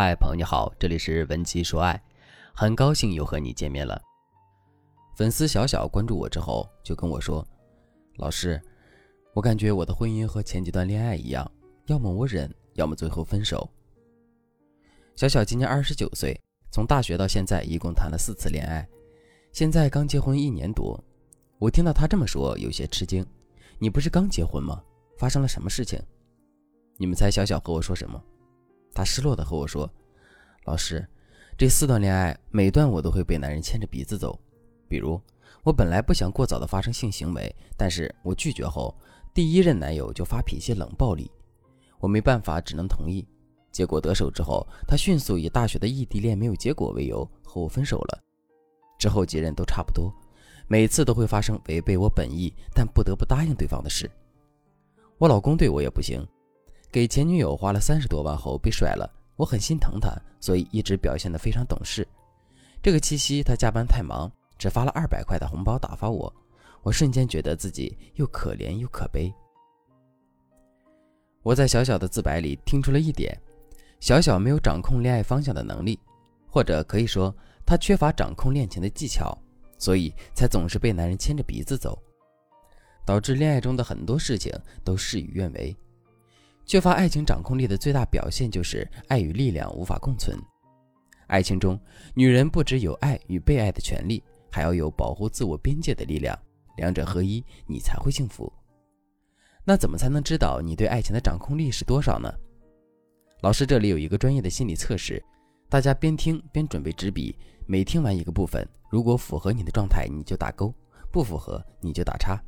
嗨，朋友你好，这里是文姬说爱，很高兴又和你见面了。粉丝小小关注我之后就跟我说：“老师，我感觉我的婚姻和前几段恋爱一样，要么我忍，要么最后分手。”小小今年二十九岁，从大学到现在一共谈了四次恋爱，现在刚结婚一年多。我听到他这么说，有些吃惊：“你不是刚结婚吗？发生了什么事情？”你们猜小小和我说什么？他失落的和我说：“老师，这四段恋爱，每段我都会被男人牵着鼻子走。比如，我本来不想过早的发生性行为，但是我拒绝后，第一任男友就发脾气、冷暴力，我没办法，只能同意。结果得手之后，他迅速以大学的异地恋没有结果为由和我分手了。之后几任都差不多，每次都会发生违背我本意但不得不答应对方的事。我老公对我也不行。”给前女友花了三十多万后被甩了，我很心疼他，所以一直表现得非常懂事。这个七夕他加班太忙，只发了二百块的红包打发我，我瞬间觉得自己又可怜又可悲。我在小小的自白里听出了一点：小小没有掌控恋爱方向的能力，或者可以说他缺乏掌控恋情的技巧，所以才总是被男人牵着鼻子走，导致恋爱中的很多事情都事与愿违。缺乏爱情掌控力的最大表现就是爱与力量无法共存。爱情中，女人不只有爱与被爱的权利，还要有保护自我边界的力量，两者合一，你才会幸福。那怎么才能知道你对爱情的掌控力是多少呢？老师这里有一个专业的心理测试，大家边听边准备纸笔，每听完一个部分，如果符合你的状态，你就打勾；不符合，你就打叉。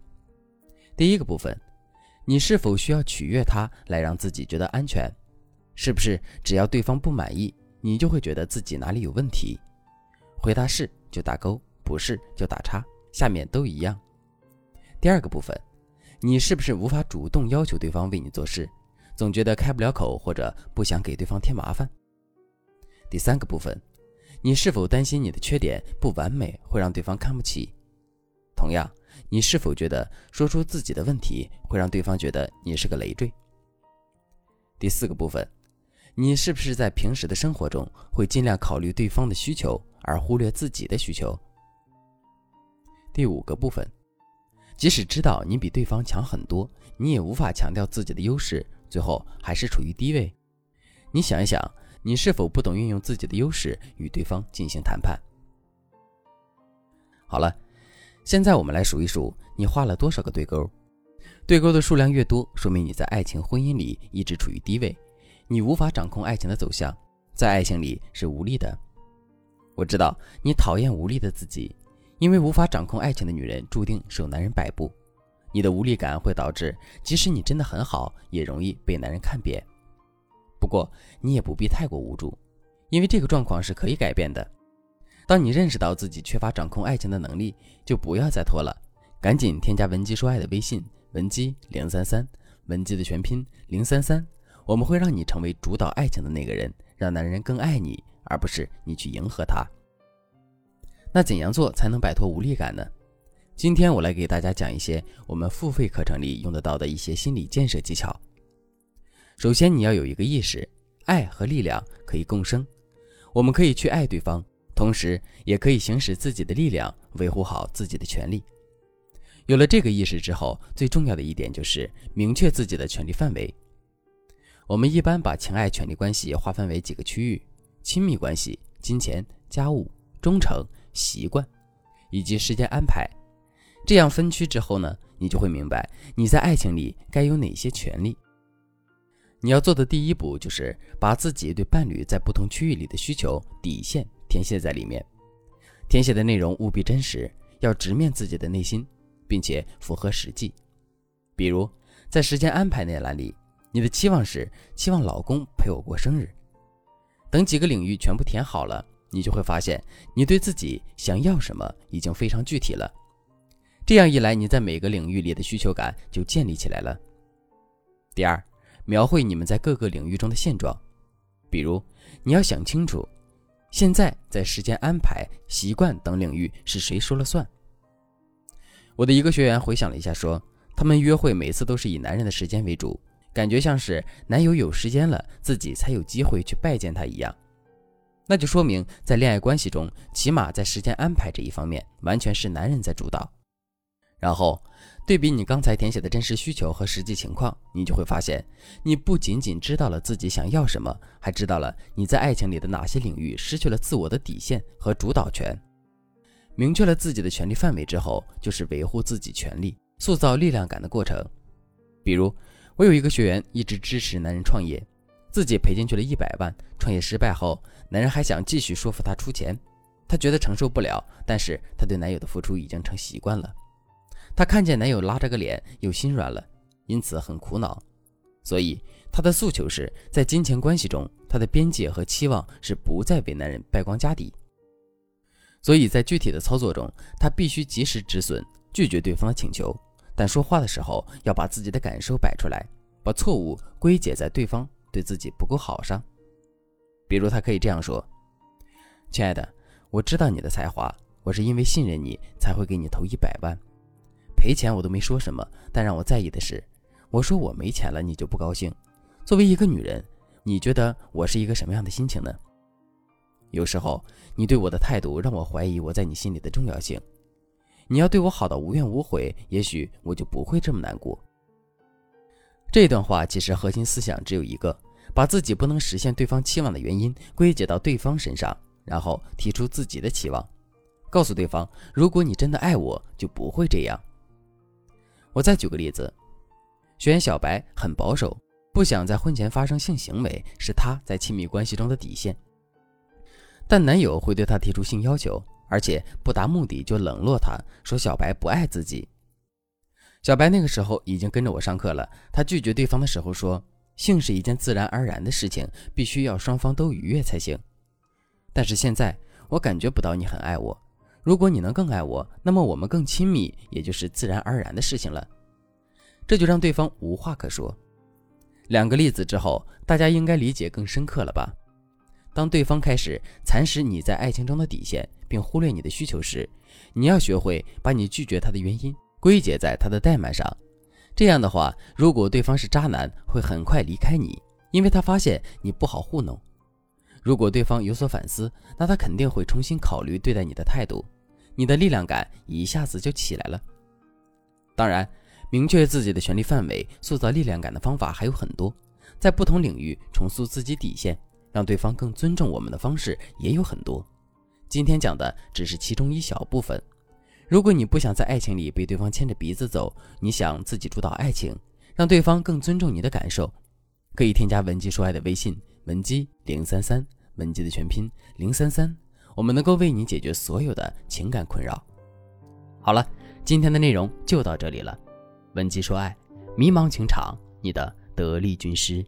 第一个部分。你是否需要取悦他来让自己觉得安全？是不是只要对方不满意，你就会觉得自己哪里有问题？回答是就打勾，不是就打叉，下面都一样。第二个部分，你是不是无法主动要求对方为你做事，总觉得开不了口或者不想给对方添麻烦？第三个部分，你是否担心你的缺点不完美会让对方看不起？同样。你是否觉得说出自己的问题会让对方觉得你是个累赘？第四个部分，你是不是在平时的生活中会尽量考虑对方的需求而忽略自己的需求？第五个部分，即使知道你比对方强很多，你也无法强调自己的优势，最后还是处于低位。你想一想，你是否不懂运用自己的优势与对方进行谈判？好了。现在我们来数一数，你画了多少个对勾？对勾的数量越多，说明你在爱情婚姻里一直处于低位，你无法掌控爱情的走向，在爱情里是无力的。我知道你讨厌无力的自己，因为无法掌控爱情的女人注定受男人摆布。你的无力感会导致，即使你真的很好，也容易被男人看扁。不过你也不必太过无助，因为这个状况是可以改变的。当你认识到自己缺乏掌控爱情的能力，就不要再拖了，赶紧添加文姬说爱的微信文姬零三三，文姬的全拼零三三，我们会让你成为主导爱情的那个人，让男人更爱你，而不是你去迎合他。那怎样做才能摆脱无力感呢？今天我来给大家讲一些我们付费课程里用得到的一些心理建设技巧。首先，你要有一个意识，爱和力量可以共生，我们可以去爱对方。同时，也可以行使自己的力量，维护好自己的权利。有了这个意识之后，最重要的一点就是明确自己的权利范围。我们一般把情爱权利关系划分为几个区域：亲密关系、金钱、家务、忠诚、习惯，以及时间安排。这样分区之后呢，你就会明白你在爱情里该有哪些权利。你要做的第一步就是把自己对伴侣在不同区域里的需求底线。填写在里面，填写的内容务必真实，要直面自己的内心，并且符合实际。比如，在时间安排那栏里，你的期望是期望老公陪我过生日。等几个领域全部填好了，你就会发现你对自己想要什么已经非常具体了。这样一来，你在每个领域里的需求感就建立起来了。第二，描绘你们在各个领域中的现状，比如你要想清楚。现在在时间安排、习惯等领域是谁说了算？我的一个学员回想了一下，说他们约会每次都是以男人的时间为主，感觉像是男友有时间了，自己才有机会去拜见他一样。那就说明在恋爱关系中，起码在时间安排这一方面，完全是男人在主导。然后对比你刚才填写的真实需求和实际情况，你就会发现，你不仅仅知道了自己想要什么，还知道了你在爱情里的哪些领域失去了自我的底线和主导权。明确了自己的权利范围之后，就是维护自己权利、塑造力量感的过程。比如，我有一个学员一直支持男人创业。自己赔进去了一百万，创业失败后，男人还想继续说服她出钱，她觉得承受不了，但是她对男友的付出已经成习惯了。她看见男友拉着个脸，又心软了，因此很苦恼。所以她的诉求是在金钱关系中，她的边界和期望是不再为男人败光家底。所以在具体的操作中，她必须及时止损，拒绝对方的请求，但说话的时候要把自己的感受摆出来，把错误归结在对方。对自己不够好上，比如他可以这样说：“亲爱的，我知道你的才华，我是因为信任你才会给你投一百万，赔钱我都没说什么，但让我在意的是，我说我没钱了你就不高兴。作为一个女人，你觉得我是一个什么样的心情呢？有时候你对我的态度让我怀疑我在你心里的重要性。你要对我好到无怨无悔，也许我就不会这么难过。”这段话其实核心思想只有一个：把自己不能实现对方期望的原因归结到对方身上，然后提出自己的期望，告诉对方，如果你真的爱我，就不会这样。我再举个例子，学员小白很保守，不想在婚前发生性行为，是他在亲密关系中的底线。但男友会对她提出性要求，而且不达目的就冷落她，说小白不爱自己。小白那个时候已经跟着我上课了。他拒绝对方的时候说：“性是一件自然而然的事情，必须要双方都愉悦才行。”但是现在我感觉不到你很爱我。如果你能更爱我，那么我们更亲密，也就是自然而然的事情了。这就让对方无话可说。两个例子之后，大家应该理解更深刻了吧？当对方开始蚕食你在爱情中的底线，并忽略你的需求时，你要学会把你拒绝他的原因。归结在他的怠慢上，这样的话，如果对方是渣男，会很快离开你，因为他发现你不好糊弄。如果对方有所反思，那他肯定会重新考虑对待你的态度，你的力量感一下子就起来了。当然，明确自己的权利范围、塑造力量感的方法还有很多，在不同领域重塑自己底线，让对方更尊重我们的方式也有很多。今天讲的只是其中一小部分。如果你不想在爱情里被对方牵着鼻子走，你想自己主导爱情，让对方更尊重你的感受，可以添加文姬说爱的微信文姬零三三，文姬的全拼零三三，我们能够为你解决所有的情感困扰。好了，今天的内容就到这里了，文姬说爱，迷茫情场，你的得力军师。